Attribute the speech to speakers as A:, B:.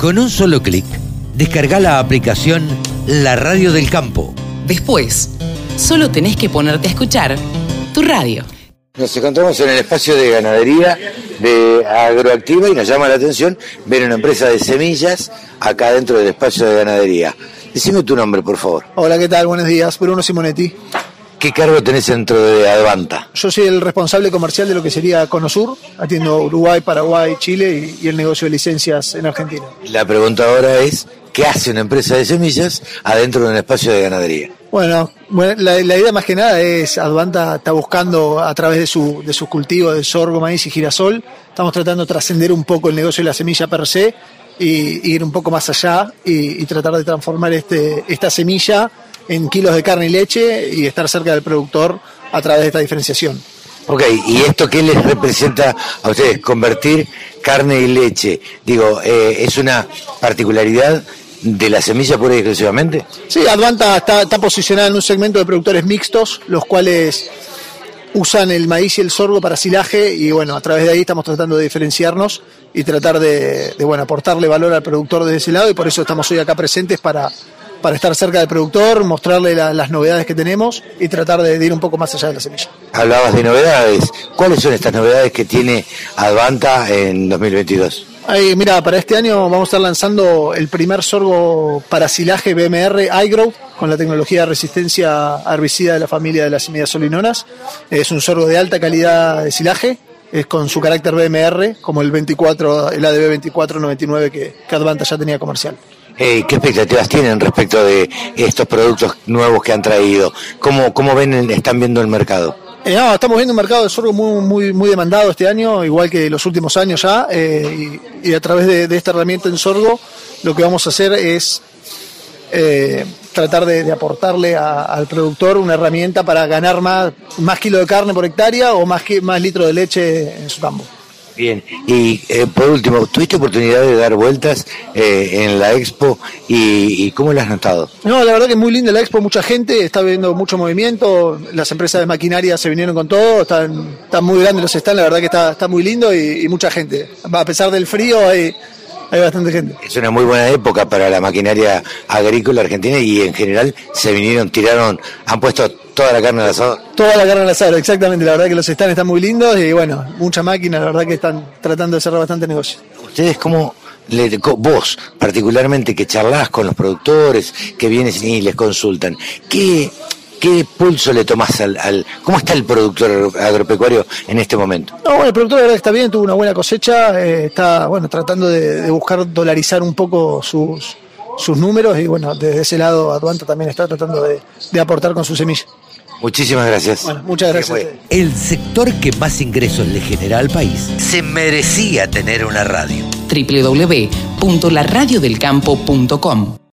A: Con un solo clic, descarga la aplicación La Radio del Campo.
B: Después, solo tenés que ponerte a escuchar tu radio.
C: Nos encontramos en el espacio de ganadería de Agroactiva y nos llama la atención ver una empresa de semillas acá dentro del espacio de ganadería. Decime tu nombre, por favor.
D: Hola, ¿qué tal? Buenos días. Bruno Simonetti.
C: ¿Qué cargo tenés dentro de Advanta?
D: Yo soy el responsable comercial de lo que sería Conosur, atiendo Uruguay, Paraguay, Chile y, y el negocio de licencias en Argentina.
C: La pregunta ahora es, ¿qué hace una empresa de semillas adentro de un espacio de ganadería?
D: Bueno, la, la idea más que nada es, Advanta está buscando a través de, su, de sus cultivos de sorgo, maíz y girasol, estamos tratando de trascender un poco el negocio de la semilla per se y, y ir un poco más allá y, y tratar de transformar este, esta semilla en kilos de carne y leche y estar cerca del productor a través de esta diferenciación.
C: Ok, ¿y esto qué les representa a ustedes? Convertir carne y leche. Digo, eh, ¿es una particularidad de la semilla pura y exclusivamente?
D: Sí, Advanta está, está posicionada en un segmento de productores mixtos, los cuales usan el maíz y el sorgo para silaje y bueno, a través de ahí estamos tratando de diferenciarnos y tratar de, de, bueno, aportarle valor al productor de ese lado y por eso estamos hoy acá presentes para, para estar cerca del productor, mostrarle la, las novedades que tenemos y tratar de, de, ir un poco más allá de la semilla.
C: Hablabas de novedades. ¿Cuáles son estas novedades que tiene Advanta en 2022?
D: Ay, mira, para este año vamos a estar lanzando el primer sorgo para silaje BMR iGrow con la tecnología de resistencia herbicida de la familia de las semillas solinonas. Es un sorgo de alta calidad de silaje, es con su carácter BMR, como el 24, el ADB 2499 que, que Advanta ya tenía comercial.
C: Eh, ¿Qué expectativas tienen respecto de estos productos nuevos que han traído? ¿Cómo, cómo ven, están viendo el mercado?
D: Eh, estamos viendo un mercado de sorgo muy, muy, muy demandado este año, igual que los últimos años ya, eh, y, a través de, esta herramienta en sorgo lo que vamos a hacer es eh, tratar de, de aportarle a, al productor una herramienta para ganar más, más kilo de carne por hectárea o más, más litro de leche en su campo.
C: Bien, y eh, por último, ¿tuviste oportunidad de dar vueltas eh, en la expo y, y, cómo la has notado?
D: No, la verdad que es muy linda la expo, mucha gente, está viendo mucho movimiento, las empresas de maquinaria se vinieron con todo, están, están muy grandes los stands, la verdad que está, está muy lindo y, y mucha gente. A pesar del frío hay, hay bastante gente.
C: Es una muy buena época para la maquinaria agrícola argentina y en general se vinieron, tiraron, han puesto toda la carne al asado.
D: Toda la carne al asado, exactamente. La verdad que los stands están muy lindos y bueno, mucha máquina, la verdad que están tratando de cerrar bastante negocio.
C: ¿Ustedes cómo, le, vos particularmente que charlas con los productores, que vienes y les consultan, qué, qué pulso le tomás al, al, cómo está el productor agropecuario en este momento?
D: No, bueno, el productor la verdad está bien, tuvo una buena cosecha, eh, está bueno tratando de, de buscar dolarizar un poco sus sus números y bueno, desde ese lado Advanta también está tratando de, de aportar con su semilla.
C: Muchísimas gracias.
D: Bueno, muchas gracias.
A: El sector que más ingresos le genera al país se merecía tener una radio.
B: www.laradiodelcampo.com